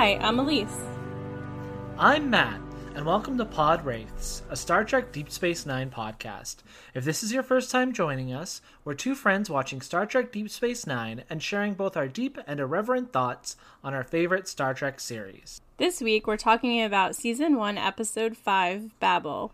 Hi, I'm Elise. I'm Matt, and welcome to Pod Wraiths, a Star Trek Deep Space Nine podcast. If this is your first time joining us, we're two friends watching Star Trek Deep Space Nine and sharing both our deep and irreverent thoughts on our favorite Star Trek series. This week we're talking about Season 1, Episode 5, Babel,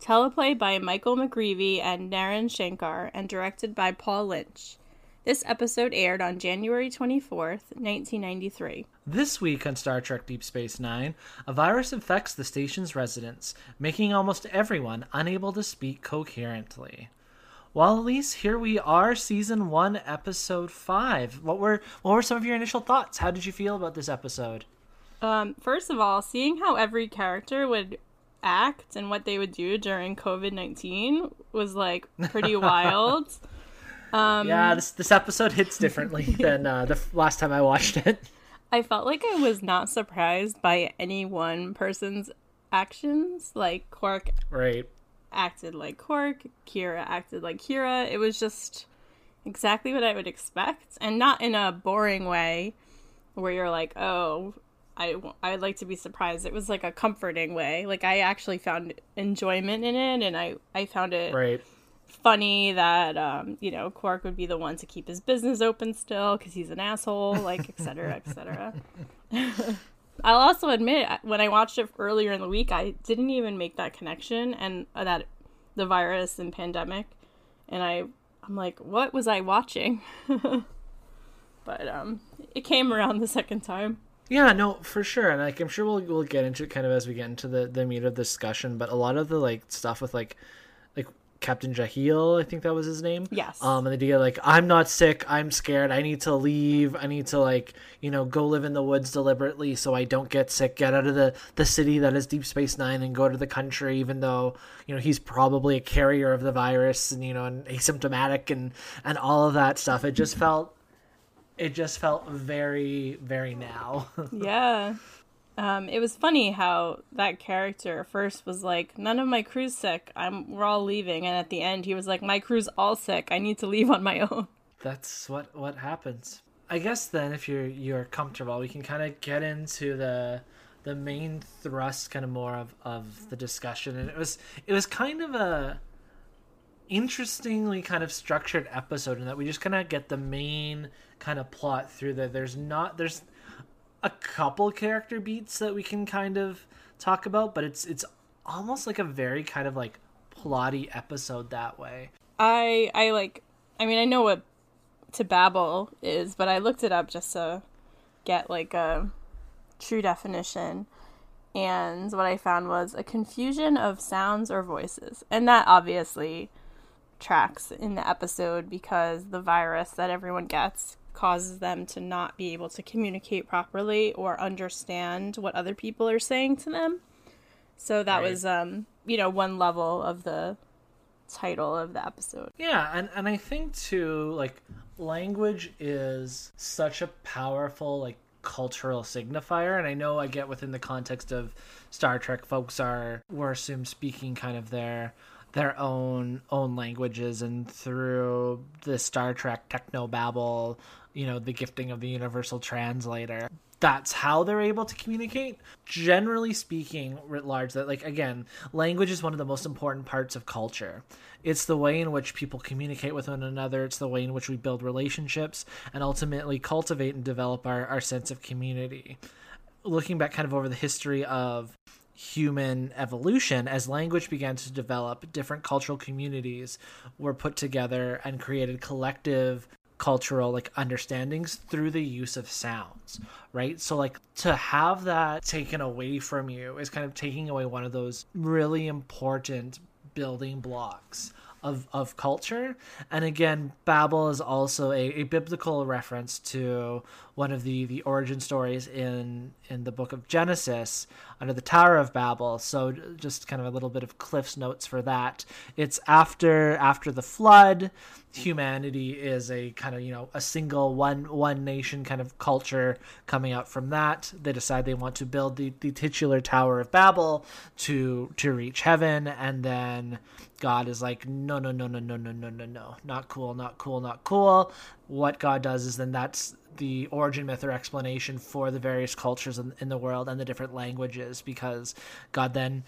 teleplay by Michael McGreevy and Naren Shankar, and directed by Paul Lynch. This episode aired on January 24th, 1993. This week on Star Trek Deep Space Nine, a virus infects the station's residents, making almost everyone unable to speak coherently. Well, Elise, here we are, season one, episode five. What were what were some of your initial thoughts? How did you feel about this episode? Um, first of all, seeing how every character would act and what they would do during COVID nineteen was like pretty wild. Um, yeah, this this episode hits differently than uh, the last time I watched it. I felt like I was not surprised by any one person's actions. Like Quark, right, acted like Quark. Kira acted like Kira. It was just exactly what I would expect, and not in a boring way, where you're like, oh. I, I'd like to be surprised. It was like a comforting way. Like I actually found enjoyment in it, and I I found it right funny that um, you know Quark would be the one to keep his business open still because he's an asshole, like etc. etc. I'll also admit when I watched it earlier in the week, I didn't even make that connection and uh, that the virus and pandemic, and I I'm like, what was I watching? but um, it came around the second time. Yeah, no, for sure, and like I'm sure we'll we'll get into it kind of as we get into the the meat of the discussion. But a lot of the like stuff with like Captain Jahel, I think that was his name. Yes. Um, and the idea like I'm not sick, I'm scared, I need to leave, I need to like you know go live in the woods deliberately so I don't get sick, get out of the the city that is Deep Space Nine and go to the country, even though you know he's probably a carrier of the virus and you know and asymptomatic and and all of that stuff. It just felt, it just felt very very now. yeah. Um, it was funny how that character first was like, "None of my crew's sick. I'm we're all leaving," and at the end he was like, "My crew's all sick. I need to leave on my own." That's what what happens. I guess then, if you're you're comfortable, we can kind of get into the the main thrust, kind of more of of the discussion, and it was it was kind of a interestingly kind of structured episode in that we just kind of get the main kind of plot through that there's not there's a couple character beats that we can kind of talk about, but it's it's almost like a very kind of like plotty episode that way. I I like I mean I know what to babble is, but I looked it up just to get like a true definition. And what I found was a confusion of sounds or voices. And that obviously tracks in the episode because the virus that everyone gets causes them to not be able to communicate properly or understand what other people are saying to them. So that right. was um, you know, one level of the title of the episode. Yeah, and and I think too like language is such a powerful like cultural signifier and I know I get within the context of Star Trek folks are we're assumed speaking kind of their their own own languages and through the Star Trek techno babble you know, the gifting of the universal translator. That's how they're able to communicate. Generally speaking, writ large, that like again, language is one of the most important parts of culture. It's the way in which people communicate with one another. It's the way in which we build relationships and ultimately cultivate and develop our, our sense of community. Looking back kind of over the history of human evolution as language began to develop different cultural communities were put together and created collective cultural like understandings through the use of sounds right? So like to have that taken away from you is kind of taking away one of those really important building blocks of, of culture. And again, Babel is also a, a biblical reference to one of the, the origin stories in in the book of Genesis under the Tower of Babel. So just kind of a little bit of Cliff's notes for that. It's after after the flood, humanity is a kind of you know a single one one nation kind of culture coming out from that. They decide they want to build the, the titular Tower of Babel to to reach heaven, and then God is like, no, no, no, no, no, no, no, no, no, not cool, not cool, not cool. What God does is then that's the origin myth or explanation for the various cultures in, in the world and the different languages because God then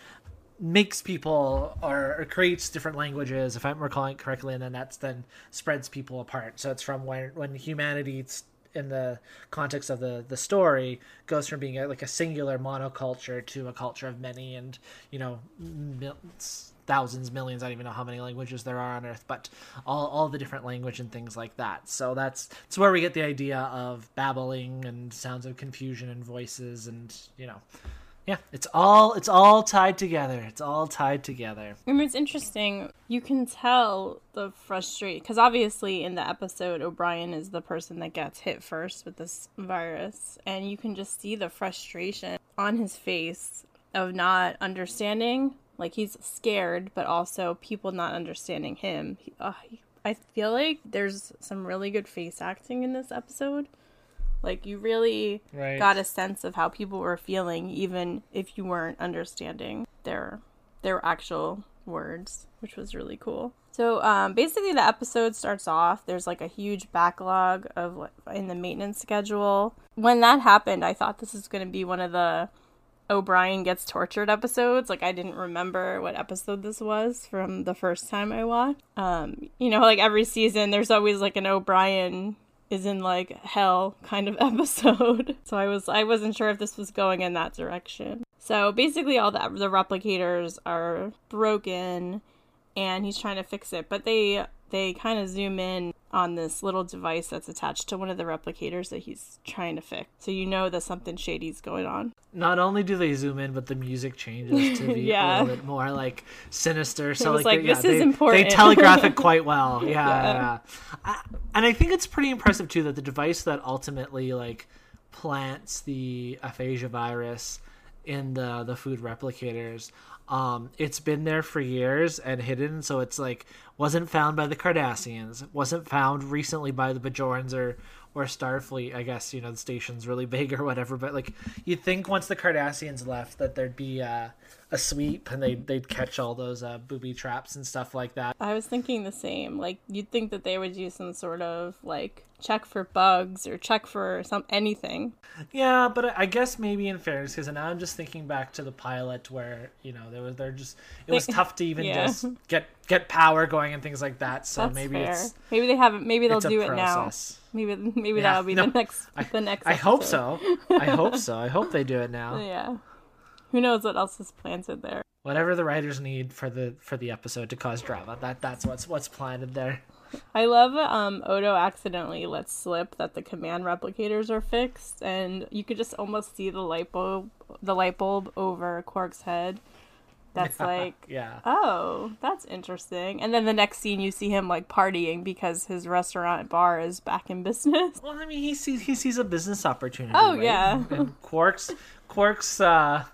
makes people or, or, creates different languages if i'm recalling correctly and then that's then spreads people apart so it's from when when humanity in the context of the the story goes from being a, like a singular monoculture to a culture of many and you know mil- thousands millions i don't even know how many languages there are on earth but all, all the different language and things like that. So that's that's where we get the idea of babbling and sounds of confusion and voices and you know yeah it's all it's all tied together. It's all tied together. I mean, it's interesting. You can tell the frustration because obviously in the episode o'brien is the person that gets hit first with this virus and you can just see the frustration on his face of not understanding like he's scared but also people not understanding him he, uh, i feel like there's some really good face acting in this episode like you really Right. got a sense of how people were feeling, even if you weren't understanding their their actual words, which was really cool. So um, basically, the episode starts off. There's like a huge backlog of in the maintenance schedule. When that happened, I thought this is going to be one of the O'Brien gets tortured episodes. Like I didn't remember what episode this was from the first time I watched. Um, you know, like every season, there's always like an O'Brien is in like hell kind of episode. So I was I wasn't sure if this was going in that direction. So basically, all the the replicators are broken, and he's trying to fix it. But they they kind of zoom in on this little device that's attached to one of the replicators that he's trying to fix. So you know that something shady's going on. not only do they zoom in, but the music changes to be Yeah. a little bit more like sinister. So like, like, they- yeah, this is they, important. They telegraph it quite well. Yeah, Yeah. yeah. yeah. I, and I think it's pretty impressive too that the device that ultimately like plants the aphasia virus in the the food replicators. Um, it's been there for years and hidden, so it's like wasn't found by the Cardassians, wasn't found recently by the Bajorans or or Starfleet. I guess you know the station's really big or whatever, but like you'd think once the Cardassians left that there'd be uh, a sweep and they they'd catch all those uh, booby traps and stuff like that. I was thinking the same. Like you'd think that they would use some sort of like check for bugs or check for some anything. Yeah, but I- guess maybe in fairness, because now I'm just thinking back to the pilot where you know there was they're just it was tough to even Yeah. just get get power going and things like that. So That's maybe fair. it's maybe they haven't. Maybe they'll do it now. Maybe maybe Yeah, that'll be no, the next I- the next. I hope so. I hope so. I hope they do it now. Yeah. Who knows what else is planted there? Whatever the writers need for the for the episode to cause drama, that that's what's what's planted there. I love um Odo accidentally lets slip that the command replicators are fixed and you could just almost see the light bulb the light bulb over Quark's head. That's like yeah. oh, that's interesting. And then the next scene you see him like partying because his restaurant bar is back in business. Well, I mean, he sees he sees a business opportunity. Oh, right? yeah. and, and Quark's Quark's uh,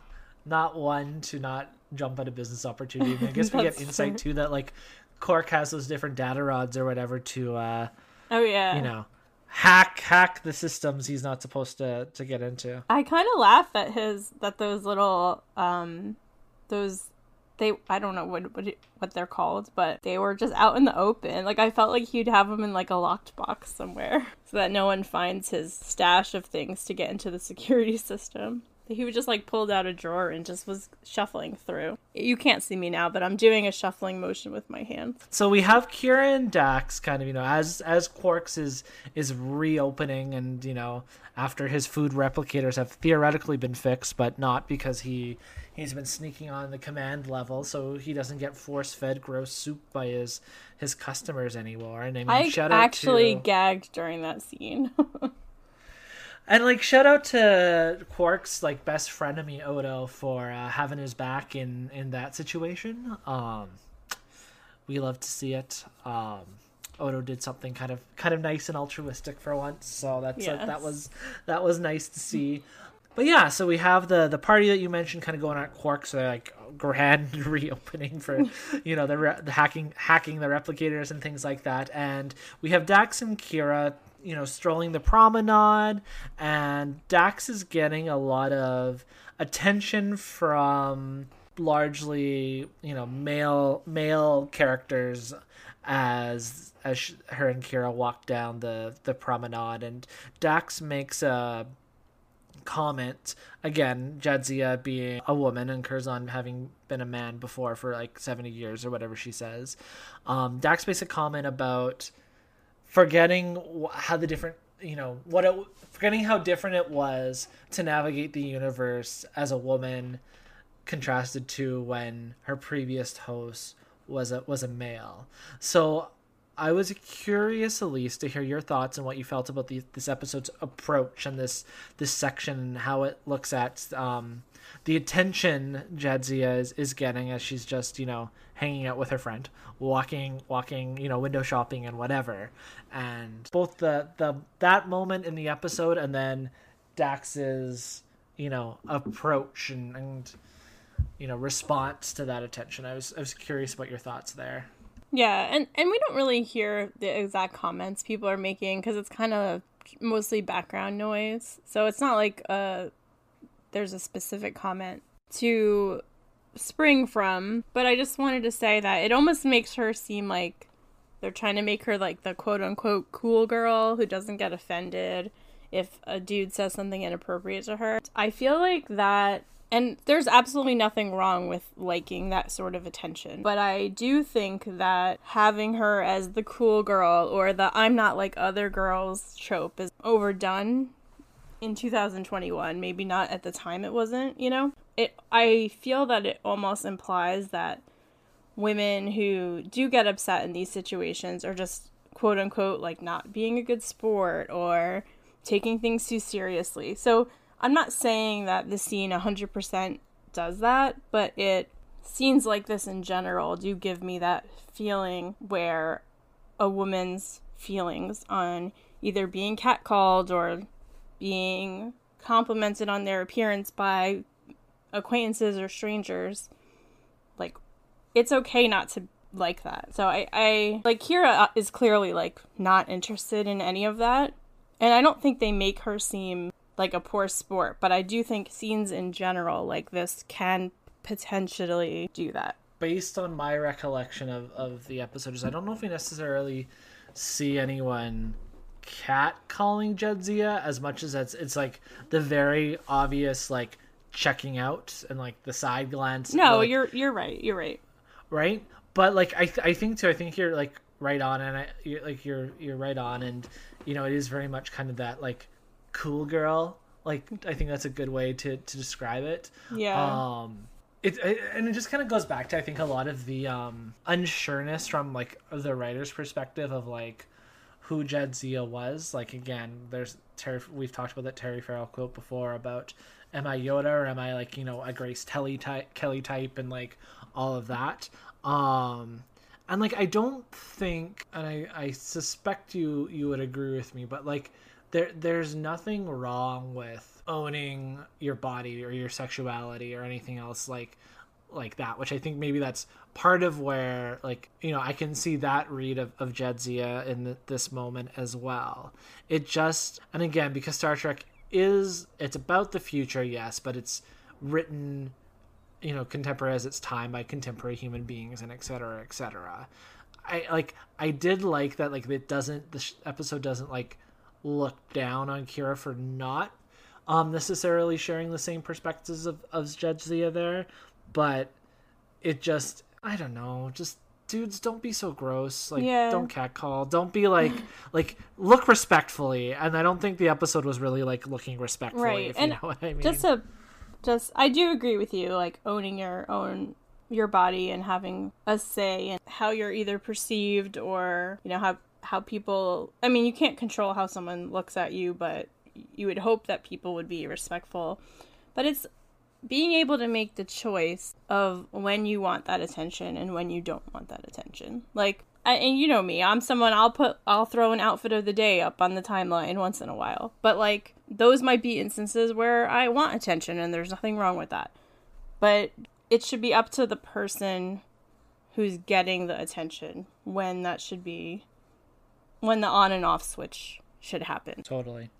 not one to not jump at a business opportunity. And I guess we get insight true. too that like Quark has those different data rods or whatever to uh, Oh yeah. you know hack hack the systems he's not supposed to to get into. I kind of laugh at his that those little um those they I don't know what what, what they're called, but they were just out in the open. Like I felt like he'd have them in like a locked box somewhere so that no one finds his stash of things to get into the security system. He would just like pulled out a drawer and just was shuffling through. You can't see me now, but I'm doing a shuffling motion with my hands. So we have Kira and Dax kind of, you know, as as Quarks is is reopening and, you know, after his food replicators have theoretically been fixed, but not because he he's been sneaking on the command level, so he doesn't get force fed gross soup by his his customers anymore. And I mean I shout out actually to, gagged during that scene. and like shout out to Quark's like best frenemy Odo for uh, having his back in in that situation. Um, we love to see it. Um, Odo did something kind of kind of nice and altruistic for once, so that's uh, that was that was nice to see. But yeah, so we have the the party that you mentioned kind of going on at Quark, so they're like grand reopening for you know the, re- the hacking hacking the replicators and things like that, and we have Dax and Kira you know strolling the promenade, and Dax is getting a lot of attention from largely you know male male characters as as she, her and Kira walk down the the promenade, and Dax makes a comment again. Jadzia being a woman and Curzon having been a man before for like seventy years or whatever she says. Um, Dax makes a comment about forgetting how the different you know what it forgetting how different it was to navigate the universe as a woman contrasted to when her previous host was a was a male. So I was curious, Elise, to hear your thoughts and what you felt about the, this episode's approach and this this section and how it looks at um, the attention Jadzia is, is getting as she's just you know hanging out with her friend, walking walking you know window shopping and whatever, and both the the that moment in the episode and then Dax's you know approach and, and you know response to that attention. I was I was curious about your thoughts there. Yeah, and and we don't really hear the exact comments people are making because it's kind of mostly background noise. So it's not like uh there's a specific comment to spring from, but I just wanted to say that it almost makes her seem like they're trying to make her like the quote unquote cool girl who doesn't get offended if a dude says something inappropriate to her. I feel like that and there's absolutely nothing wrong with liking that sort of attention. But I do think that having her as the cool girl or the I'm not like other girls trope is overdone in 2021. Maybe not at the time it wasn't, you know? It I feel that it almost implies that women who do get upset in these situations are just quote unquote like not being a good sport or taking things too seriously. So I'm not saying that the scene 100% does that, but it scenes like this in general do give me that feeling where a woman's feelings on either being catcalled or being complimented on their appearance by acquaintances or strangers like it's okay not to like that so i i like kira uh, is clearly like not interested in any of that and i don't think they make her seem like a poor sport, but I do think scenes in general like this can potentially do that. Based on my recollection of, of the episodes, I don't know if we necessarily see anyone cat calling Jadzia as much as it's it's like the very obvious like checking out and like the side glance. No, like, you're you're right. You're right. Right, but like I th- I think too. I think you're like right on, and I you're, like you're you're right on, and you know it is very much kind of that like cool girl. Like I think that's a good way to to describe it. Yeah. Um it, it, and it just kind of goes back to I think a lot of the um unsureness from like the writer's perspective of like who Jadzia was. Like again, there's Terry. We've talked about that Terry Farrell quote before about am I Yoda or am I like you know a Grace Kelly type, Kelly type and like all of that. Um, and like I don't think, and I I suspect you you would agree with me, but like there there's nothing wrong with owning your body or your sexuality or anything else like like that which i think maybe that's part of where like you know i can see that read of, of jadzia in the, this moment as well it just and again because star trek is it's about the future yes but it's written you know contemporary as its time by contemporary human beings and etc cetera, etc cetera. i like i did like that like it doesn't the episode doesn't like look down on Kira for not um, necessarily sharing the same perspectives of, of Jadzia there, but it just I don't know, just dudes don't be so gross like yeah. don't catcall don't be like like look respectfully and i don't think the episode was really like looking respectfully right and you know I mean. just a just i do agree with you like owning your own your body and having a say in how you're either perceived or you know how how people I mean, you can't control how someone looks at you, but you would hope that people would be respectful. But it's being able to make the choice of when you want that attention and when you don't want that attention. Like I, and you know me, I'm someone I'll put I'll throw an outfit of the day up on the timeline once in a while. But like those might be instances where I want attention and there's nothing wrong with that. But it should be up to the person who's getting the attention when that should be when the on and off switch should happen. Totally.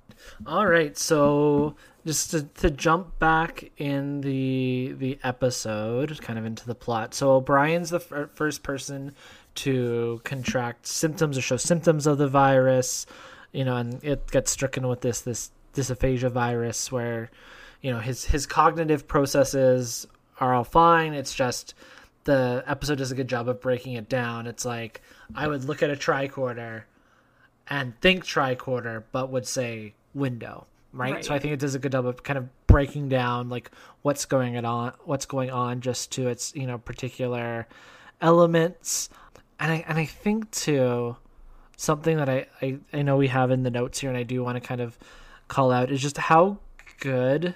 All right, so just to, to jump back in the the episode, kind of into the plot. So O'Brien's the f- first person to contract symptoms or show symptoms of the virus, you know, and it gets stricken with this this dysphagia virus where, you know, his his cognitive processes are all fine. It's just the episode does a good job of breaking it down. It's like I would look at a tricorder and think tricorder, but would say window, right? right? So I think it does a good job of kind of breaking down like what's going on, what's going on, just to its you know particular elements, and I and I think too something that I I, I know we have in the notes here, and I do want to kind of call out is just how good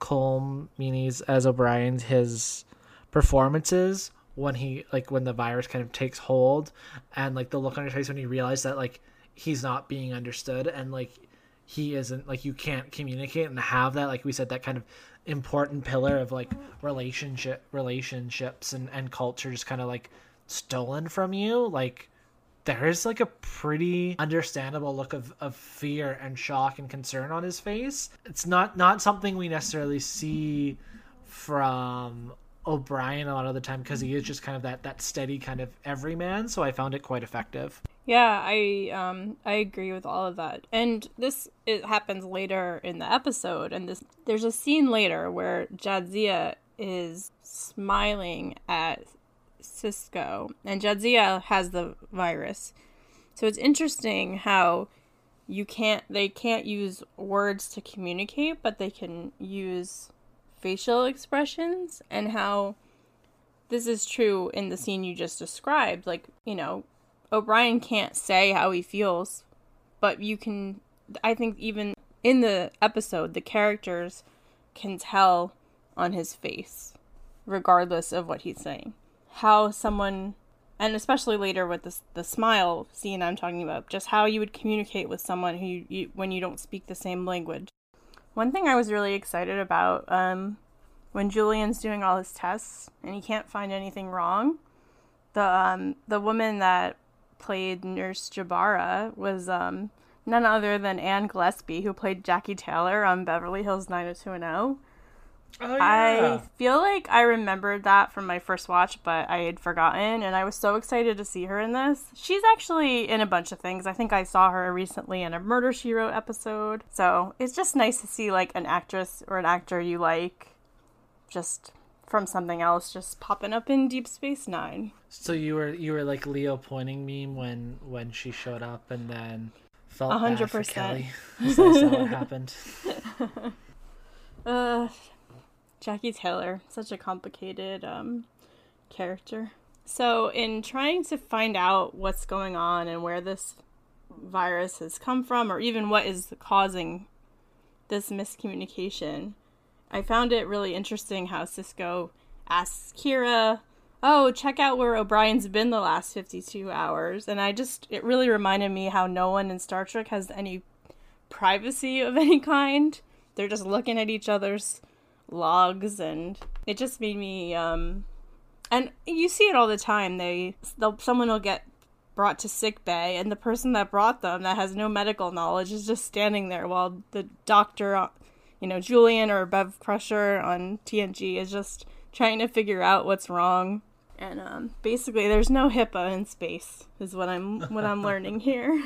Colm Meaney's as O'Brien's his performances when he like when the virus kind of takes hold and like the look on his face when he realized that like he's not being understood and like he isn't like you can't communicate and have that like we said that kind of important pillar of like relationship relationships and and culture just kind of like stolen from you like there is like a pretty understandable look of, of fear and shock and concern on his face it's not not something we necessarily see from O'Brien a lot of the time because he is just kind of that that steady kind of everyman. So I found it quite effective. Yeah, I um I agree with all of that. And this it happens later in the episode and this there's a scene later where Jadzia is smiling at Sisko and Jadzia has the virus. So it's interesting how you can't they can't use words to communicate, but they can use facial expressions and how this is true in the scene you just described. Like, you know, O'Brien can't say how he feels, but you can, I think, even in the episode, the characters can tell on his face, regardless of what he's saying. How someone, and especially later with the, the smile scene I'm talking about, just how you would communicate with someone who you, you when you don't speak the same language. One thing I was really excited about um, when Julian's doing all his tests and he can't find anything wrong, the um, the woman that played Nurse Jabara was um, none other than Ann Gillespie, who played Jackie Taylor on Beverly Hills 90210. Oh, yeah. I feel like I remembered that from my first watch, but I had forgotten, and I was so excited to see her in this. She's actually in a bunch of things. I think I saw her recently in a Murder She Wrote episode. So it's just nice to see like an actress or an actor you like just from something else just popping up in Deep Space Nine. So you were you were like Leo pointing meme when when she showed up and then felt 100%. bad for Kelly. Saw what happened. uh Jackie Taylor, such a complicated um, character. So, in trying to find out what's going on and where this virus has come from, or even what is causing this miscommunication, I found it really interesting how Sisko asks Kira, Oh, check out where O'Brien's been the last 52 hours. And I just, it really reminded me how no one in Star Trek has any privacy of any kind. They're just looking at each other's logs and it just made me um and you see it all the time they someone will get brought to sick bay and the person that brought them that has no medical knowledge is just standing there while the doctor you know julian or bev crusher on tng is just trying to figure out what's wrong and um, basically there's no hipaa in space is what i'm what i'm learning here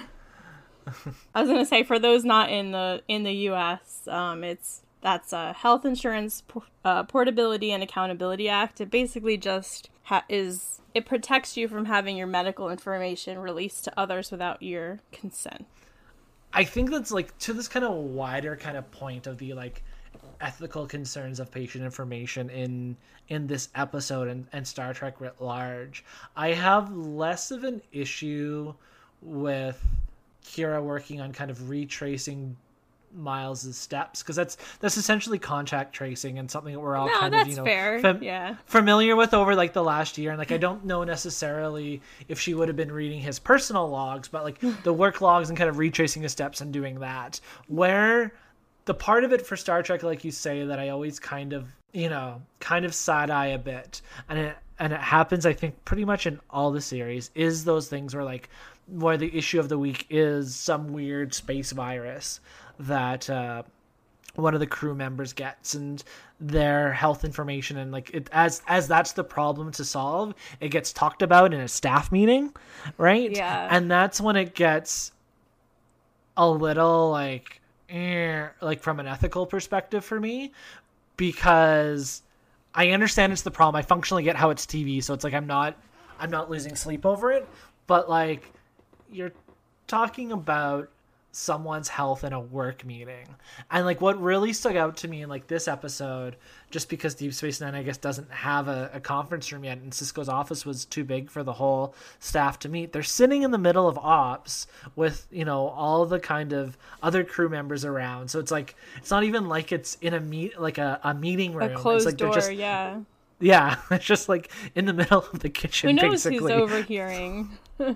i was gonna say for those not in the in the us um, it's that's a Health Insurance uh, Portability and Accountability Act. It basically just ha- is it protects you from having your medical information released to others without your consent. I think that's like to this kind of wider kind of point of the like ethical concerns of patient information in in this episode and, and Star Trek writ large. I have less of an issue with Kira working on kind of retracing Miles's steps because that's that's essentially contact tracing and something that we're all no, kind of you know fam- yeah. familiar with over like the last year. And like I don't know necessarily if she would have been reading his personal logs but like the work logs and kind of retracing his steps and doing that. Where the part of it for Star Trek like you say that I always kind of you know kind of side eye a bit and it and it happens I think pretty much in all the series is those things where like where the issue of the week is some weird space virus that uh, one of the crew members gets and their health information and like it as as that's the problem to solve it gets talked about in a staff meeting right Yeah. and that's when it gets a little like eh, like from an ethical perspective for me because I understand it's the problem. I functionally get how it's TV, so it's like I'm not I'm not losing sleep over it, but like you're talking about someone's health in a work meeting. And like what really stuck out to me in like this episode, just because Deep Space Nine I guess doesn't have a, a conference room yet and Sisko's office was too big for the whole staff to meet. They're sitting in the middle of ops with, you know, all the kind of other crew members around. So it's like it's not even like it's in a meet like a, a meeting room. A closed it's like door, they're just yeah. Yeah, it's just like in the middle of the kitchen Who knows basically. who's overhearing?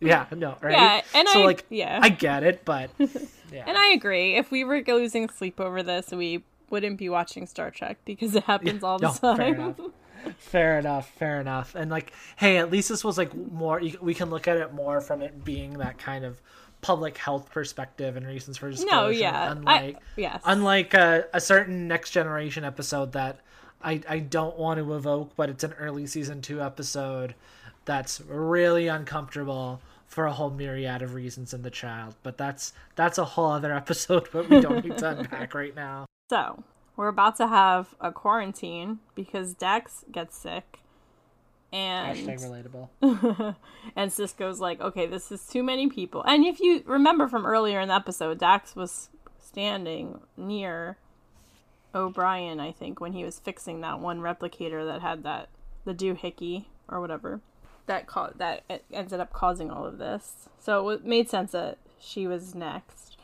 Yeah, no, right? Yeah, and so I- like yeah. I get it, but yeah. And I agree. If we were losing sleep over this, we wouldn't be watching Star Trek because it happens all the no, fair time. enough. Fair enough, fair enough. And like, hey, at least this was like more. We can look at it more from it being that kind of public health perspective and reasons for disclosure. no, yeah. Unlike, I, yes. unlike a, a certain next generation episode that I I don't want to evoke, but it's an early season two episode that's really uncomfortable for a whole myriad of reasons in the child. But that's that's a whole other episode, but we don't need to unpack right now. So, we're about to have a quarantine because Dax gets sick. Hashtag And relatable. and Sisko's like, "Okay, this is too many people." And if you remember from earlier in the episode, Dax was standing near O'Brien, I think, when he was fixing that one replicator that had that the doohickey or whatever that ca- that ended up causing all of this. So it made sense that she was next.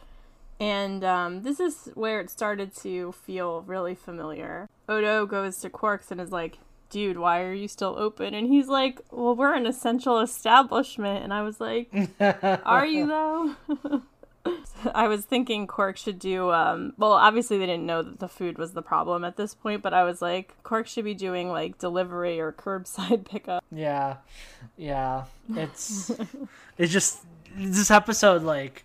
And um, this is where it started to feel really familiar. Odo goes to Quarks and is like, dude, why are you still open? And he's like, well, we're an essential establishment. And I was like, are you though? I was thinking Quark should do, um, well, obviously they didn't know that the food was the problem at this point, but I was like, Quark should be doing like delivery or curbside pickup. Yeah, yeah. It's it's just this episode like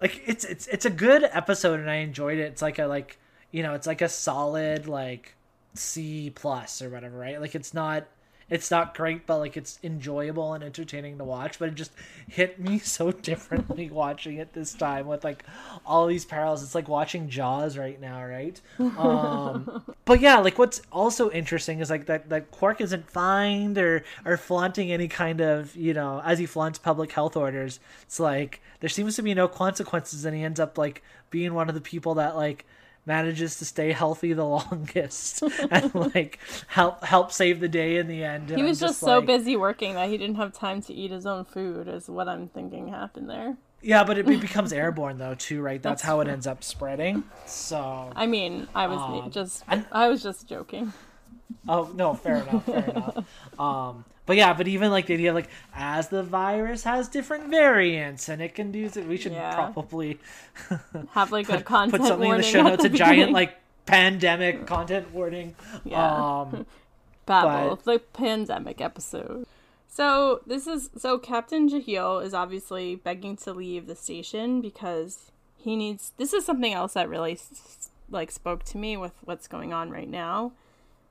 like it's it's it's a good episode and I enjoyed it. It's like a like you know it's like a solid like C plus or whatever, right? Like it's not it's not great, but like it's enjoyable and entertaining to watch. But it just hit me so differently watching it this time with like all these parallels. It's like watching Jaws right now, right? Um, but yeah, like what's also interesting is like that that Quark isn't fined or or flaunting any kind of you know as he flaunts public health orders. It's like there seems to be no consequences, and he ends up like being one of the people that like manages to stay healthy the longest and like help help save the day in the end. And He was just, so like- busy working that he didn't have time to eat his own food, is what I'm thinking happened there. Yeah, but it, becomes airborne though too, right? That's, That's how it ends up spreading. So I mean, I was Um, just, and- I was just joking. Oh no, fair enough, fair enough. Um, but yeah, but even like the idea of like as the virus has different variants and it can do, we should Yeah. probably Have like a content put something in the show notes, the a giant like pandemic content warning. Yeah. Um, Babel, the pandemic episode. So this is so Captain Jahel is obviously begging to leave the station because he needs. This is something else that really like spoke to me with what's going on right now,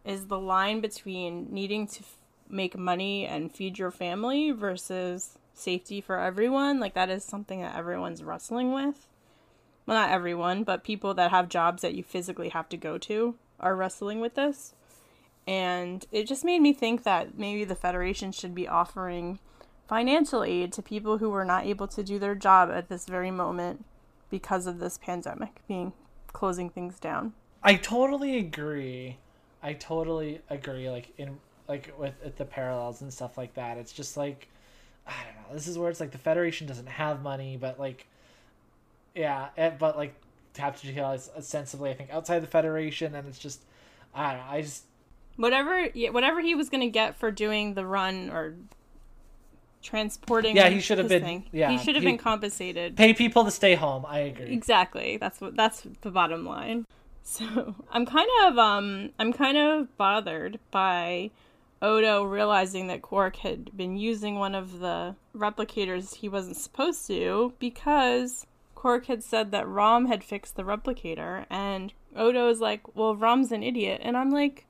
is the line between needing to make money and feed your family versus safety for everyone. Like that is something that everyone's wrestling with. Well, not everyone, but people that have jobs that you physically have to go to are wrestling with this and it just made me think that maybe the federation should be offering financial aid to people who were not able to do their job at this very moment because of this pandemic being closing things down. I totally agree. I totally agree. Like in like with, with the parallels and stuff like that. It's just like I don't know. This is where it's like the Federation doesn't have money, but like yeah, it, but like Captain Jahel is ostensibly I think outside the Federation, and it's just I don't know. I just Whatever yeah, whatever he was going to get for doing the run or transporting Yeah, he should have been- thing, yeah, he should have been compensated. pay people to stay home. I agree. Exactly. That's what that's the bottom line. So I'm kind of um I'm kind of bothered by Odo realizing that Quark had been using one of the replicators he wasn't supposed to because Quark had said that Rom had fixed the replicator, and Odo is like, Well, Rom's an idiot. And I'm like,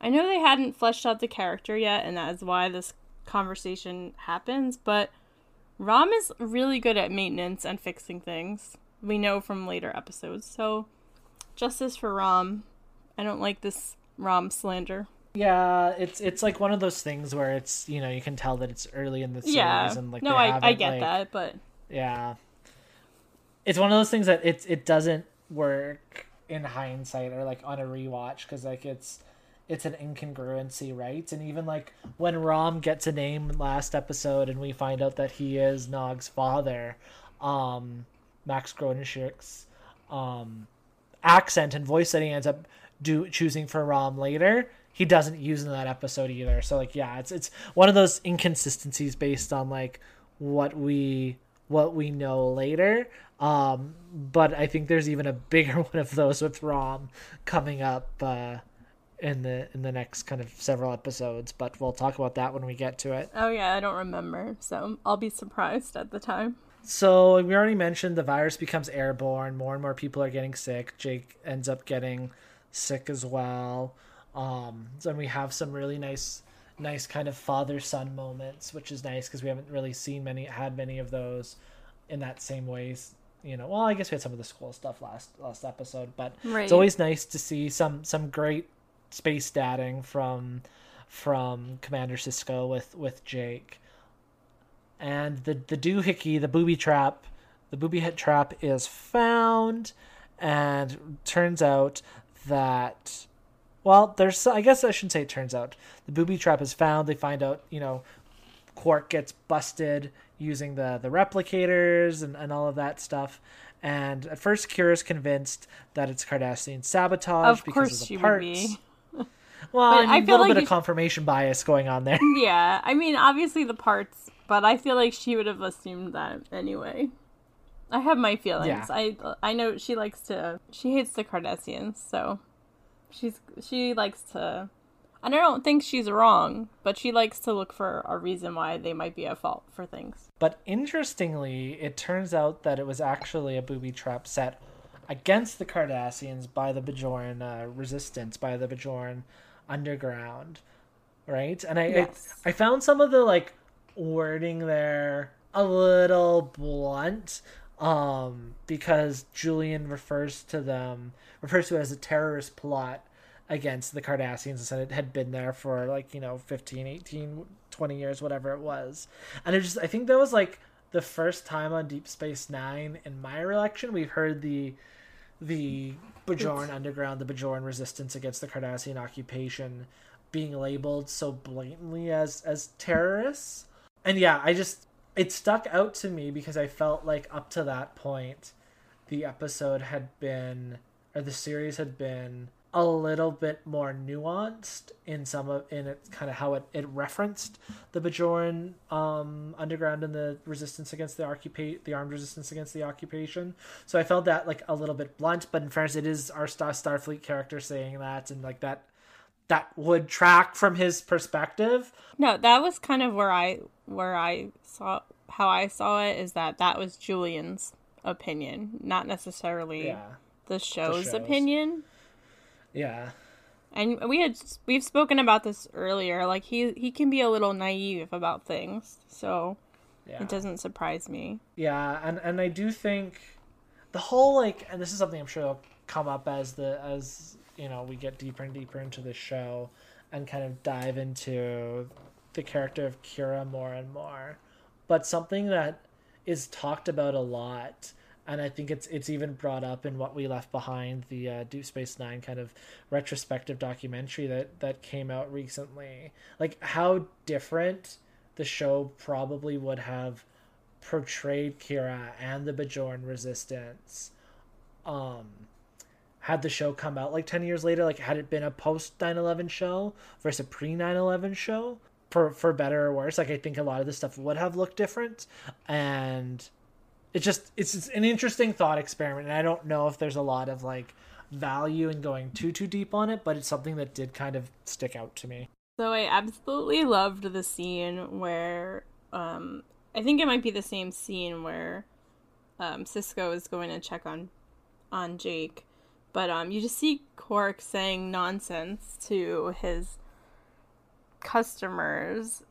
I know they hadn't fleshed out the character yet, and that is why this conversation happens, but Rom is really good at maintenance and fixing things. We know from later episodes. So, justice for Rom. I don't like this Rom slander. Yeah, it's it's like one of those things where it's you know you can tell that it's early in the series Yeah. and like no, I, I get like- that, but Yeah, it's one of those things that it it doesn't work in hindsight or like on a rewatch because like it's it's an incongruency, right? And even like when Rom gets a name last episode and we find out that he is Nog's father, um, Max Grodénchik's um, accent and voice that he ends up do choosing for Rom later, he doesn't use in that episode either. So like yeah, it's it's one of those inconsistencies based on like what we what we know later. Um, but I think there's even a bigger one of those with Rom coming up uh, in the in the next kind of several episodes. But we'll talk about that when we get to it. oh yeah, I don't remember, so I'll be surprised at the time. So we already mentioned the virus becomes airborne. More and more people are getting sick. Jake ends up getting sick as well. Um, so we have some really nice, nice kind of father son moments, which is nice because we haven't really seen many, had many of those in that same ways. You know, well, I guess we had some of the school stuff last last episode, but Right. it's always nice to see some some great space dating from from Commander Sisko with with Jake. And the the doohickey, the booby trap, the booby hit trap is found, and turns out that, well, there's I guess I shouldn't say it turns out. The booby trap is found. They find out, you know, Quark gets busted using the the replicators and, and all of that stuff. And at first, Kira's convinced that it's Cardassian sabotage Of because of the parts. be. Well, But I mean, I a little like bit of sh- confirmation bias going on there. Yeah, I mean, obviously the parts, but I feel like she would have assumed that anyway. I have my feelings. Yeah. I I know she likes to. She hates the Cardassians, so she's she likes to. And I don't think she's wrong, but she likes to look for a reason why they might be at fault for things. But interestingly, it turns out that it was actually a booby trap set against the Cardassians by the Bajoran uh, resistance, by the Bajoran underground, right? And I, Yes. I I found some of the like wording there a little blunt, um, because Julian refers to them refers to it as a terrorist plot against the Cardassians and said it had been there for like, you know, 15, 18, 20 years, whatever it was. And it just, I think that was like the first time on Deep Space Nine in my recollection we've heard the, the Bajoran Underground, the Bajoran resistance against the Cardassian occupation being labeled so blatantly as, as terrorists. And yeah, I just, it stuck out to me because I felt like up to that point, the episode had been, or the series had been a little bit more nuanced in some of in it kind of how it, it referenced the Bajoran um underground and the resistance against the occupation the armed resistance against the occupation. So I felt that like a little bit blunt but in fairness it is our Star Starfleet character saying that and like that that would track from his perspective No, that was kind of where I where I saw how I saw it is that that was Julian's opinion, not necessarily yeah the show's, show's. opinion. yeah And we had we've spoken about this earlier. Like he he can be a little naive about things, so yeah it doesn't surprise me. Yeah, and and I do think the whole like, and this is something I'm sure will come up as the as you know we get deeper and deeper into the show, and kind of dive into the character of Kira more and more. But something that is talked about a lot, and I think it's it's even brought up in what we left behind the uh, Deep Space Nine kind of retrospective documentary that that came out recently. Like how different the show probably would have portrayed Kira and the Bajoran resistance um had the show come out like 10 years later like had it been a post 9/11 show versus a pre 9/11 show for for better or worse like I think a lot of this stuff would have looked different. And it just it's, it's an interesting thought experiment. And I don't know if there's a lot of like value in going too too deep on it but it's something that did kind of stick out to me. So I absolutely loved the scene where um I think it might be the same scene where um Sisko is going to check on on Jake. But um you just see Quark saying nonsense to his customers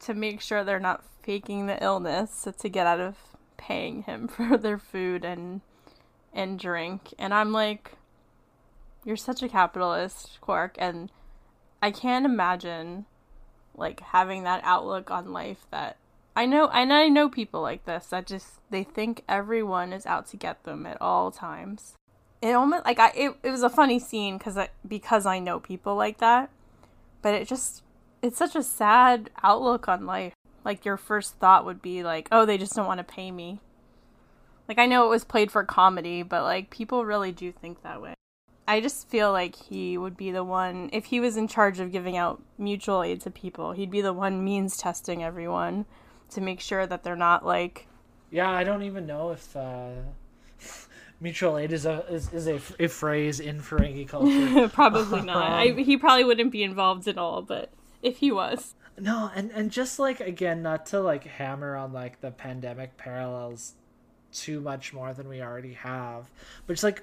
to make sure they're not faking the illness to get out of paying him for their food and and drink. And I'm like you're such a capitalist, Quark, and I can't imagine like having that outlook on life that I know and I know people like this that just they think everyone is out to get them at all times. It almost like I it, it was a funny scene cuz I because I know people like that. But it just it's such a sad outlook on life. Like your first thought would be like, "Oh, they just don't want to pay me." Like I know it was played for comedy, but like people really do think that way. I just feel like he would be the one if he was in charge of giving out mutual aid to people. He'd be the one means testing everyone to make sure that they're not like. Yeah, I don't even know if uh, mutual aid is a is, is a, a phrase in Ferengi culture. probably not. Um, I, he probably wouldn't be involved at all, but if he was. No, and and just like again, not to like hammer on like the pandemic parallels too much more than we already have, but it's like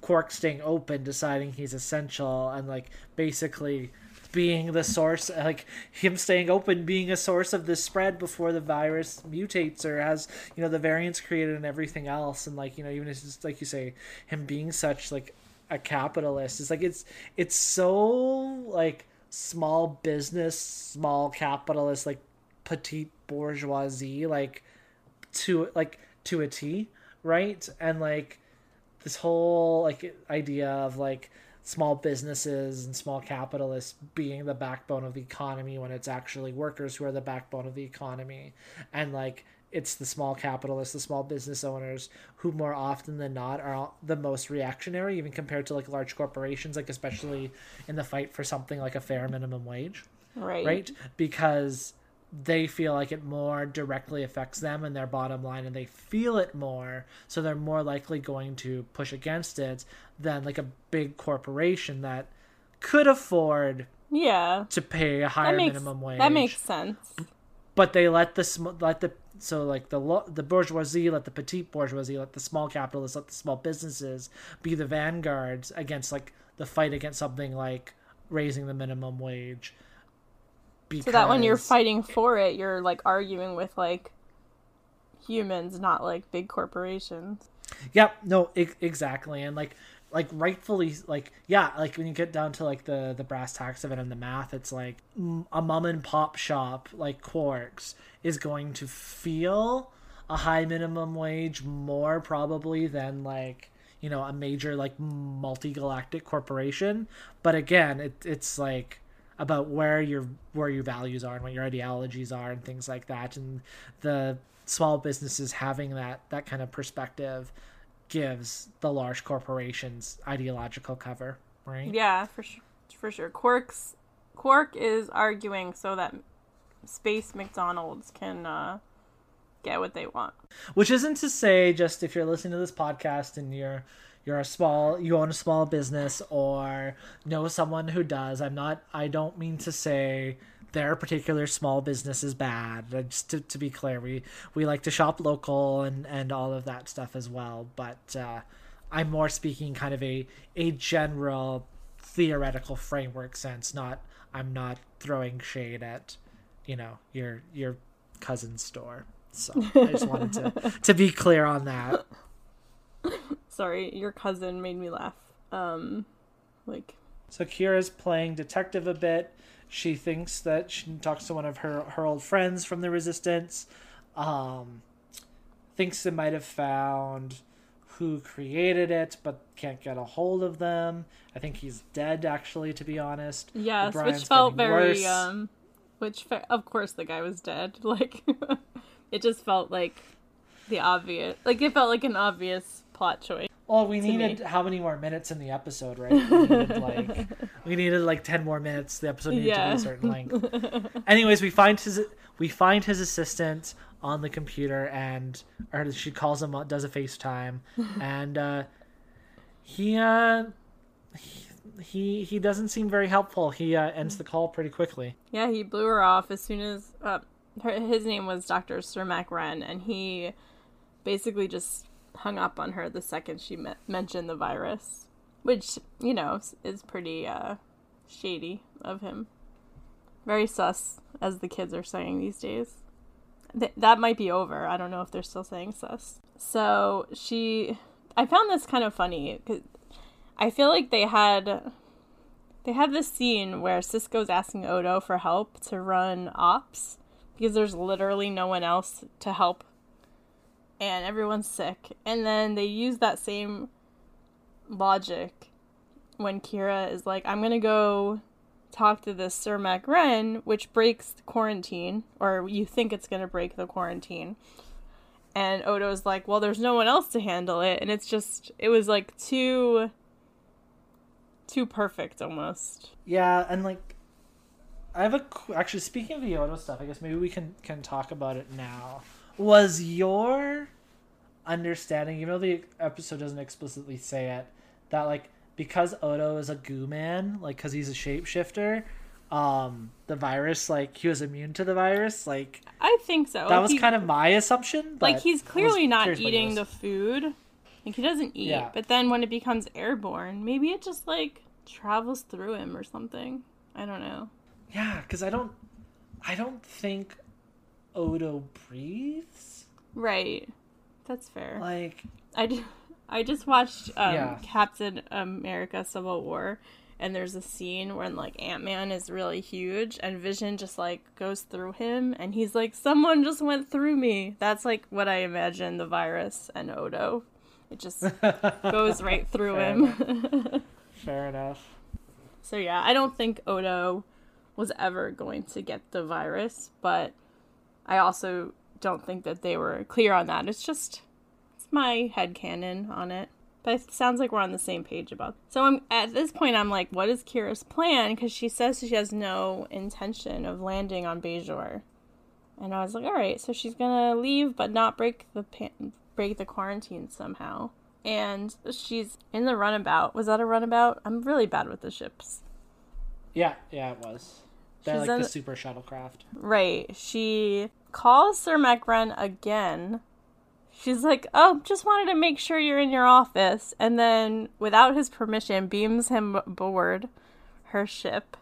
Quark staying open, deciding he's essential, and like basically being the source, like him staying open, being a source of the spread before the virus mutates or has you know the variants created and everything else, and like you know even just like you say, him being such like a capitalist it's like it's it's so like small business, small capitalist, like petite bourgeoisie, like to like to a T, right? And like this whole like idea of like small businesses and small capitalists being the backbone of the economy when it's actually workers who are the backbone of the economy. And like it's the small capitalists the small business owners who more often than not are the most reactionary even compared to like large corporations like especially in the fight for something like a fair minimum wage. Right. Right? Because they feel like it more directly affects them and their bottom line and they feel it more so they're more likely going to push against it than like a big corporation that could afford yeah. to pay a higher makes, minimum wage. that makes sense. But they let the let the so like the the bourgeoisie let the petite bourgeoisie let the small capitalists let the small businesses be the vanguards against like the fight against something like raising the minimum wage because... So that when you're fighting for it, you're like arguing with like humans, not like big corporations. Yep. No. I- exactly. And like, like rightfully, like yeah, like when you get down to like the the brass tacks of it and the math, it's like a mom and pop shop like Quarks is going to feel a high minimum wage more probably than like you know a major like multi-galactic corporation but again it, it's like about where your where your values are and what your ideologies are and things like that. And the small businesses having that that kind of perspective gives the large corporations ideological cover right? Yeah for sure. For sure. Quark's quark is arguing so that space mcdonald's can uh get what they want. Which isn't to say just if you're listening to this podcast and you're you're a small you own a small business or know someone who does. I'm not i don't mean to say their particular small business is bad. Just to, to be clear we we like to shop local and and all of that stuff as well. But uh, i'm more speaking kind of a a general theoretical framework sense not i'm not throwing shade at you know your your cousin's store. So i just wanted to to be clear on that Sorry, your cousin made me laugh. Um, like. So Kira's playing detective a bit. She thinks that she talks to one of her her old friends from the Resistance. Um, thinks they might have found who created it, but can't get a hold of them. I think he's dead, actually, to be honest. Yes, which felt very. Worse. um Which, of course, the guy was dead. Like, it just felt like the obvious. Like, it felt like an obvious plot choice. Well, we needed me. how many more minutes in the episode, right? We needed like we needed like ten more minutes. The episode needed yeah. to be a certain length. Anyways, we find his we find his assistant on the computer, and or she calls him, does a FaceTime, and uh, he uh, he, he he doesn't seem very helpful. He uh, ends the call pretty quickly. Yeah, he blew her off as soon as uh, her, his name was Dr. Surmak Ren, and he basically just hung up on her the second she me- mentioned the virus, which you know is pretty uh, shady of him. Very sus, as the kids are saying these days. Th- that might be over. I don't know if they're still saying sus. So she, I found this kind of funny because I feel like they had they have this scene where Sisko's asking Odo for help to run ops because there's literally no one else to help and everyone's sick. And then they use that same logic when Kira is like, I'm gonna go talk to this Surmak Ren, which breaks the quarantine, or you think it's gonna break the quarantine. And Odo's like, Well, there's no one else to handle it. And it's just, it was like too, too perfect almost. Yeah, and like, I have a actually speaking of the Odo stuff. I guess maybe we can can talk about it now. Was your understanding, even though the episode doesn't explicitly say it, that like because Odo is a goo man, like because he's a shapeshifter, um, the virus like he was immune to the virus, like I think so. that was He- kind of my assumption. But like he's clearly not eating the food like he doesn't eat Yeah. but then when it becomes airborne maybe it just like travels through him or something i don't know Yeah, because I don't, I don't think Odo breathes. right that's fair Like, i, ju- I just watched um, Yeah. captain america civil war and there's a scene when like ant-man is really huge and vision just like goes through him and he's like someone just went through me that's like what i imagine the virus and odo it just goes right through Fair him fair enough. So yeah, I don't think Odo was ever going to get the virus, but I also don't think that they were clear on that. It's just it's my head canon on it. But it sounds like we're on the same page about. So I'm at this point I'm like, what is Kira's plan? Because she says she has no intention of landing on Bajor, and I was like, all right, so she's gonna leave but not break the pan- break the quarantine somehow. And she's in the runabout. Was that a runabout? I'm really bad with the ships. Yeah, yeah, it was. They're She's like the the- super shuttlecraft. Right. She calls Surmak Ren again. She's like, "Oh, just wanted to make sure you're in your office," and then, without his permission, beams him aboard her ship.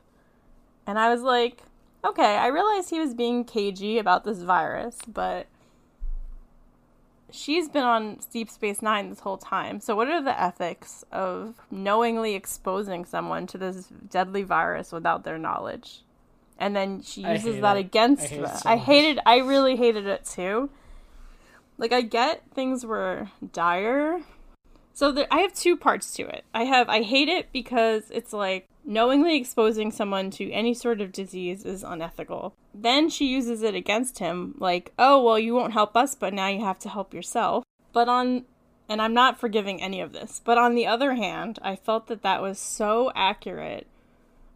And I was like, "Okay, I realized he was being cagey about this virus, but she's been on Deep Space Nine this whole time. So, what are the ethics of knowingly exposing someone to this deadly virus without their knowledge?" And then she uses that it. against I so I hated. I really hated it too. Like I get things were dire. So there, I have two parts to it. I have I hate it because it's like knowingly exposing someone to any sort of disease is unethical. Then she uses it against him like, "Oh, well you won't help us, but now you have to help yourself." But on and I'm not forgiving any of this. But on the other hand, I felt that that was so accurate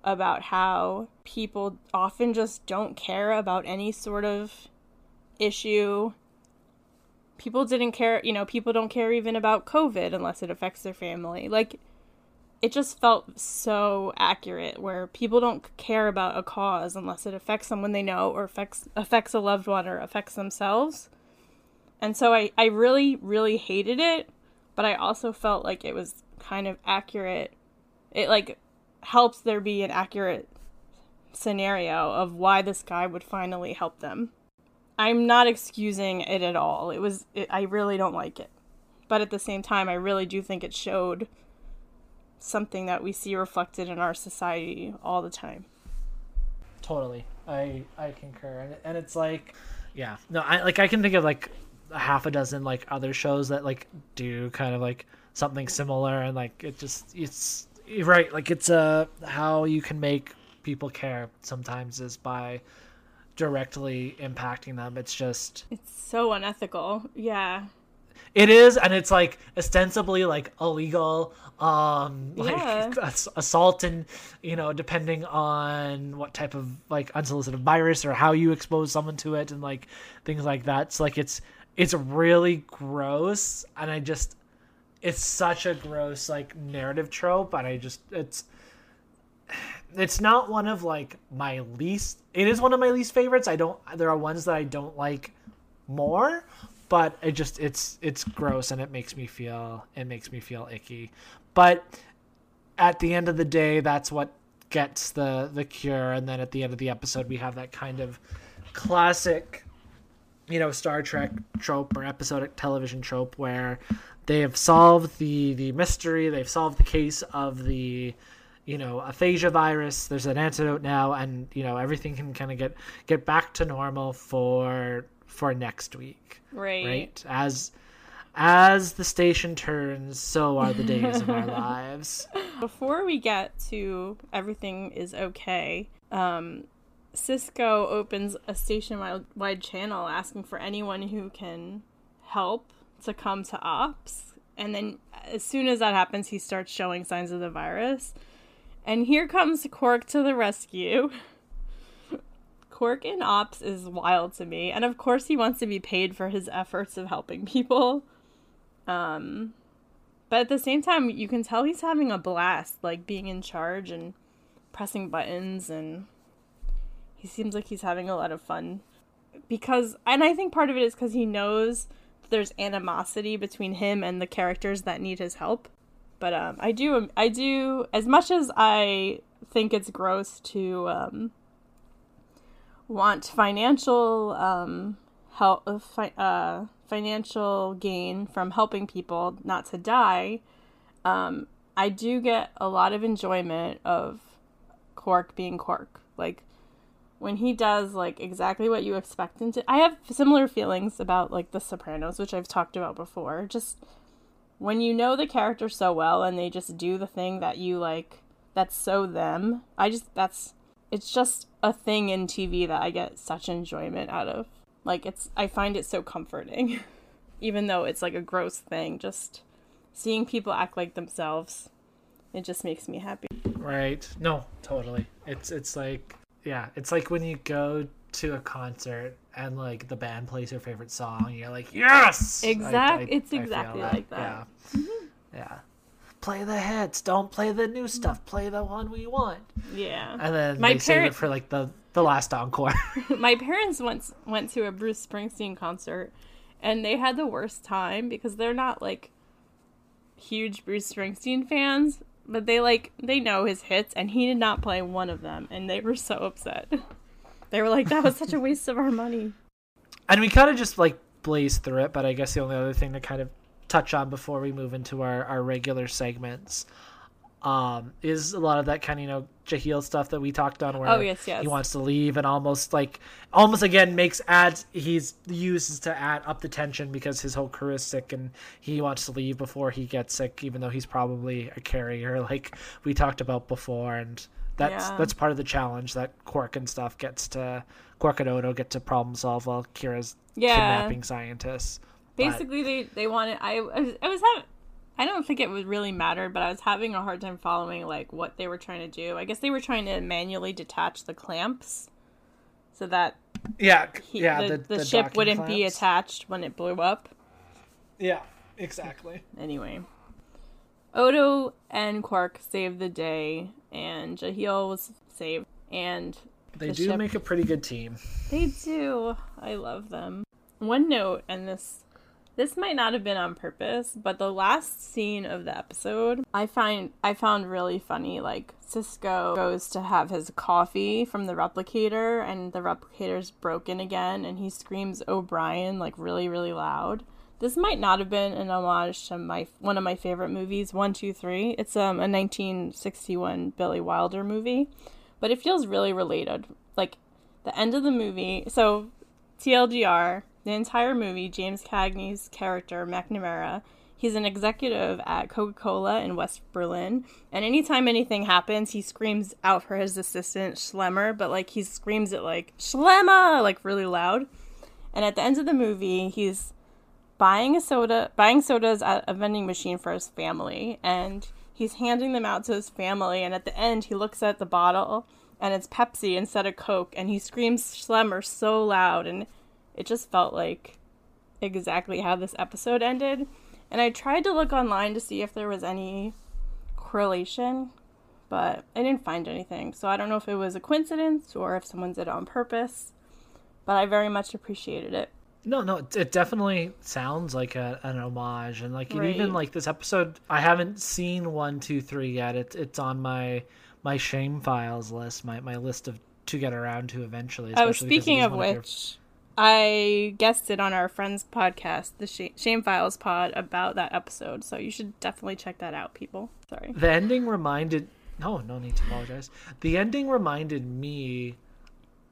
about how people often just don't care about any sort of issue. People didn't care, you know, people don't care even about COVID unless it affects their family. Like, it just felt so accurate where people don't care about a cause unless it affects someone they know or affects affects a loved one or affects themselves. And so I, I really, really hated it, but I also felt like it was kind of accurate. It like helps there be an accurate scenario of why this guy would finally help them. I'm not excusing it at all. It was it, I really don't like it. But at the same time, I really do think it showed something that we see reflected in our society all the time. Totally, I I concur, and and it's like, yeah, no, I like I can think of like a half a dozen like other shows that like do kind of like something similar, and like it just it's you're right, like it's uh how you can make people care sometimes is by directly impacting them. It's just It's so unethical. Yeah. It is, and it's like ostensibly like illegal, um, like Yeah. assault, and you know, depending on what type of like unsolicited virus or how you expose someone to it, and like things like that. So like it's it's really gross, and I just it's such a gross like narrative trope, and I just it's it's not one of like my least it is one of my least favorites. I don't there are ones that i don't like more but it just it's it's gross and it makes me feel it makes me feel icky. But at the end of the day that's what gets the the cure and then at the end of the episode we have that kind of classic you know star trek trope or episodic television trope where they have solved the the mystery they've solved the case of the you know aphasia virus. There's an antidote now and you know everything can kind of get get back to normal for for next week. Right. right? As as the station turns so are the days of our lives. Before we get to everything is okay, um, Sisko opens a station wide channel asking for anyone who can help to come to ops. And then, as soon as that happens, he starts showing signs of the virus. And here comes Quark to the rescue. Quark in ops is wild to me. And of course, he wants to be paid for his efforts of helping people. Um, but at the same time, you can tell he's having a blast, like being in charge and pressing buttons, and he seems like he's having a lot of fun. Because, and I think part of it is because he knows there's animosity between him and the characters that need his help. But um, I do, I do, as much as I think it's gross to um, want financial um, help, uh, uh, financial gain from helping people not to die, um, I do get a lot of enjoyment of Quark being Quark. Like when he does like exactly what you expect him to. I have similar feelings about like The Sopranos, which I've talked about before. Just when you know the character so well and they just do the thing that you like that's so them. I just that's it's just a thing in TV that I get such enjoyment out of. Like it's I find it so comforting. Even though it's like a gross thing, just seeing people act like themselves, it just makes me happy. Right. No, totally. It's it's like yeah, it's like when you go to a concert and like the band plays your favorite song, you're like, yes. Exact. I- I- it's exactly like that. Yeah. Mm-hmm. Yeah. Play the hits. Don't play the new stuff. Play the one we want. Yeah. And then My they save it for like the the last encore. my parents once went to a Bruce Springsteen concert and they had the worst time because they're not like huge Bruce Springsteen fans, but they like they know his hits and he did not play one of them and they were so upset. They were like that was such a waste of our money. and we kind of just like blaze through it but i guess the only other thing to kind of touch on before we move into our, our regular segments um is a lot of that kind of you know Jahel stuff that we talked on where Oh, yes, yes. he wants to leave and almost like almost again makes ads he's uses to add up the tension because his whole crew is sick and he wants to leave before he gets sick even though he's probably a carrier like we talked about before and that's Yeah. that's part of the challenge that Quark and stuff gets to Quark and Odo get to problem solve while Kira's Yeah. kidnapping scientists. But- Basically they they wanted I I was, I was having I don't think it would really matter, but I was having a hard time following like what they were trying to do. I guess they were trying to manually detach the clamps so that yeah, he, yeah, the, the, the, ship wouldn't be attached when it blew up. Yeah, exactly. Anyway, Odo and Quark saved the day, and Jahel was saved, and They the do ship- make a pretty good team. They do. I love them. One note, and this this might not have been on purpose, but the last scene of the episode, I find I found really funny. Like Sisko goes to have his coffee from the replicator, and the replicator's broken again, and he screams O'Brien like really really loud. This might not have been an homage to my one of my favorite movies, One Two Three. It's um a 1961 Billy Wilder movie, but it feels really related. Like the end of the movie. So, TLDR, the entire movie, James Cagney's character, McNamara, he's an executive at Coca Cola in West Berlin. And anytime anything happens, he screams out for his assistant, Schlemmer, but like he screams it like, Schlemmer! Like really loud. And at the end of the movie, he's buying a soda, buying sodas at a vending machine for his family, and he's handing them out to his family. And at the end, he looks at the bottle, and it's Pepsi instead of Coke, and he screams Schlemmer so loud, and it just felt like exactly how this episode ended. And I tried to look online to see if there was any correlation, but I didn't find anything. So I don't know if it was a coincidence or if someone did it on purpose, but I very much appreciated it. No, no, it, it definitely sounds like a, an homage, and like Right. even like this episode, I haven't seen one, two, three yet. It's it's on my my shame files list, my my list of to get around to eventually. Oh, speaking of which, I guested on our friend's podcast, the Sh- Shame Files pod, about that episode. So you should definitely check that out, people. Sorry. the ending reminded. No, no need to apologize. The ending reminded me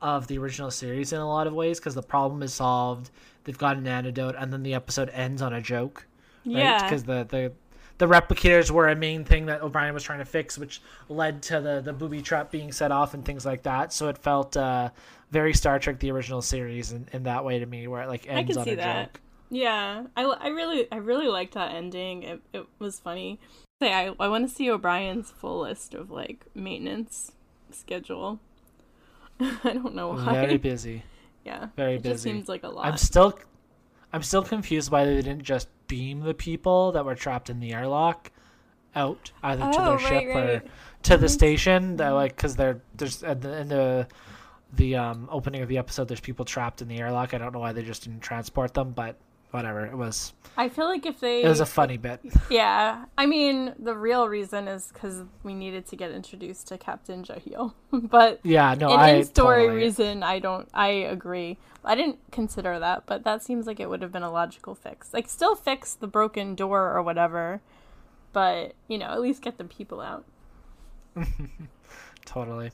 of the original series in a lot of ways because the problem is solved. They've got an antidote, and then the episode ends on a joke. right? Yeah. because the the the replicators were a main thing that O'Brien was trying to fix, which led to the the booby trap being set off and things like that. So it felt uh, very Star Trek the original series in, in that way to me, where it like ends can on see a that. joke. Yeah, I, I really I really liked that ending. It it was funny. Say I I want to see O'Brien's full list of like maintenance schedule. I don't know why. Very busy. yeah, very it just busy. seems like a lot. I'm still I'm still confused why they didn't just beam the people that were trapped in the airlock out either to Oh, their right, ship or to the Mhm. station. That like because they're there's at the, in the the um, opening of the episode, there's people trapped in the airlock. I don't know why they just didn't transport them, but whatever. It was I feel like if they it was a funny bit. yeah, I mean the real reason is because we needed to get introduced to Captain Jahel, but Yeah, no, an I in-story totally- reason i don't i agree i didn't consider that but that seems like it would have been a logical fix like still fix the broken door or whatever but you know at least get the people out Totally.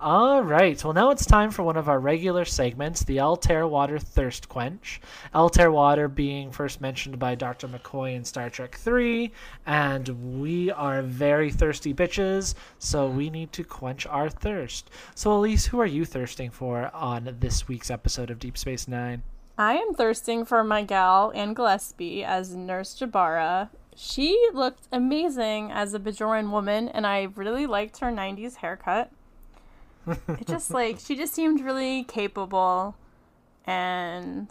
All right. Well, now it's time for one of our regular segments, the Altair Water Thirst Quench. Altair Water being first mentioned by Dr. McCoy in Star Trek 3, and we are very thirsty bitches, so we need to quench our thirst. So, Elise, who are you thirsting for on this week's episode of Deep Space Nine? i am thirsting for my gal ann gillespie as nurse jabara she looked amazing as a bajoran woman and i really liked her 90s haircut it just like she just seemed really capable and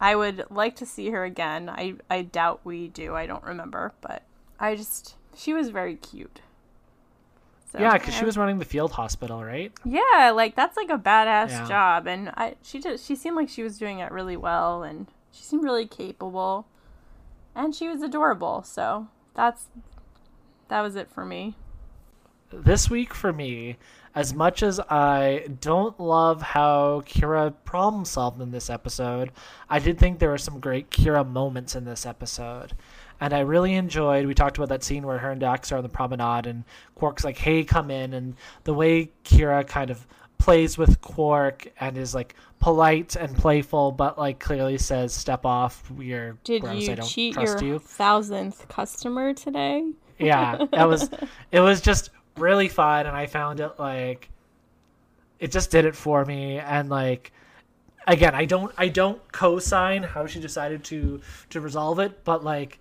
I would like to see her again. I I doubt we do. I don't remember, but I just she was very cute. So, yeah, because she was running the field hospital, right? Yeah, like that's like a badass Yeah. job, and I she just she seemed like she was doing it really well, and she seemed really capable, and she was adorable. So that's that was it for me. this week for me, as much as I don't love how Kira problem solved in this episode, I did think there were some great Kira moments in this episode. And I really enjoyed, we talked about that scene where her and Dax are on the promenade and Quark's like, hey, come in. And the way Kira kind of plays with Quark and is like polite and playful, but like clearly says, step off, we're Did gross, I you don't cheat trust your you. thousandth customer today? yeah that was it was just really fun and i found it like it just did it for me and like again i don't i don't co-sign how she decided to to resolve it but like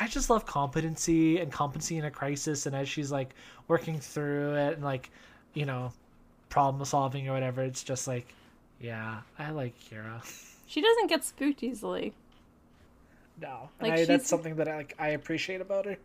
i just love competency and competency in a crisis and as she's like working through it and like you know problem solving or whatever it's just like yeah i like kira. She doesn't get spooked easily. no. Like, I, that's something that I, like i appreciate about her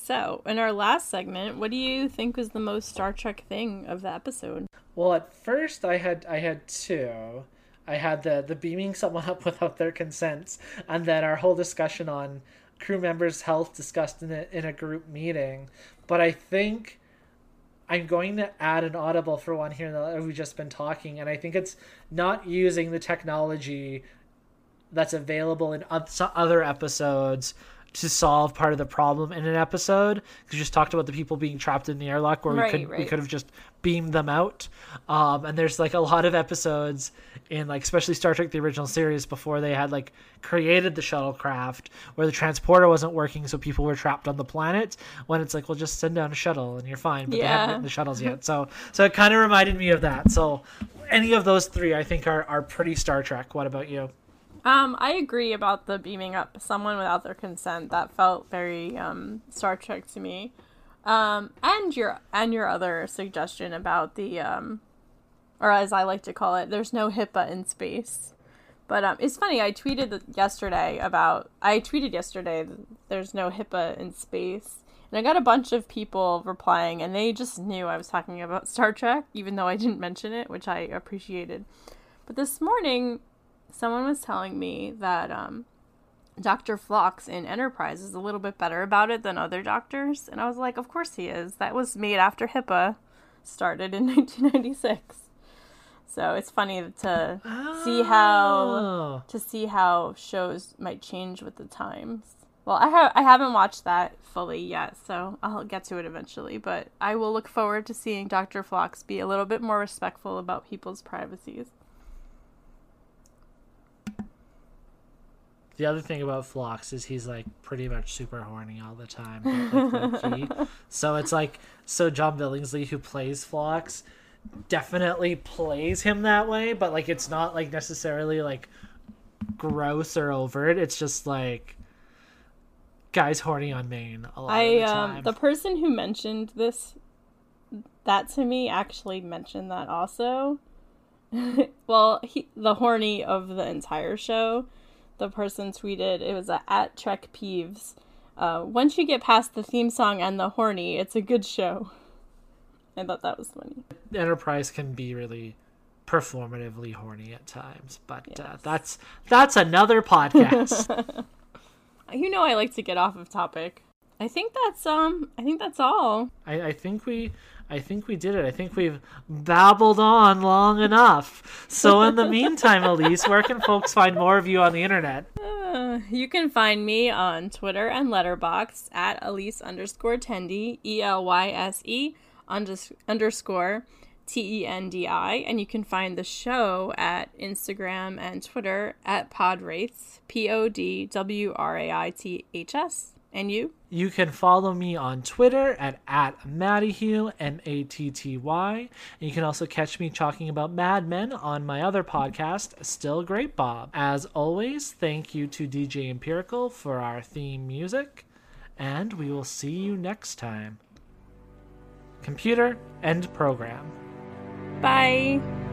So, in our last segment, what do you think was the most Star Trek thing of the episode? Well, at first I had I had two. I had the the beaming someone up without their consent, and then our whole discussion on crew members' health discussed in a in a group meeting. But I think I'm going to add an audible for one here that we've just been talking, and I think it's not using the technology that's available in other episodes to solve part of the problem in an episode because you just talked about the people being trapped in the airlock where we Right, could we could have just beamed them out. Um, and there's like a lot of episodes in like especially Star Trek the original series before they had like created the shuttlecraft where the transporter wasn't working so people were trapped on the planet when it's like well just send down a shuttle and you're fine but they haven't Yeah. written the shuttles yet. So so it kind of reminded me of that. So any of those three I think are are pretty Star Trek. What about you Um, I agree about the beaming up someone without their consent. That felt very um, Star Trek to me. Um, and your and your other suggestion about the um, or as I like to call it, there's no HIPAA in space. But um, it's funny. I tweeted yesterday about I tweeted yesterday there's no HIPAA in space, And I got a bunch of people replying, and they just knew I was talking about Star Trek, even though I didn't mention it, which I appreciated. But this morning, someone was telling me that um, Dr. Phlox in Enterprise is a little bit better about it than other doctors. And I was like, of course he is. That was made after HIPAA started in 1996. So it's funny to oh. see how to see how shows might change with the times. Well, I have I haven't watched that fully yet, so I'll get to it eventually. But I will look forward to seeing Dr. Phlox be a little bit more respectful about people's privacies. The other thing about Phlox is he's like pretty much super horny all the time. Like, so it's like so John Billingsley who plays Phlox definitely plays him that way, but like it's not like necessarily like gross or overt. It's just like guys horny on main a lot I, of the um, time. Um, the person who mentioned this that to me actually mentioned that also. well, he, the horny of the entire show the person tweeted it was a, at Trek Peeves. Uh, once you get past the theme song and the horny, it's a good show. I thought that was funny. Enterprise can be really performatively horny at times, but uh, yes. uh, that's that's another podcast. you know, I like to get off of topic. I think that's um. I think that's all. I, I think we I think we did it. I think we've babbled on long enough. So, in the meantime, Elise, where can folks find more of you on the internet? Uh, you can find me on Twitter and Letterboxd at Elise underscore Tendi, E L Y S E underscore T E N D I. And you can find the show at Instagram and Twitter at Podwraiths, P O D W R A I T H S. And you? You can follow me on Twitter at, at Mattyhugh, M A T T Y. And you can also catch me talking about Mad Men on my other podcast, Still Great Bob. As always, thank you to DJ Empirical for our theme music, and we will see you next time. Computer, end program. Bye.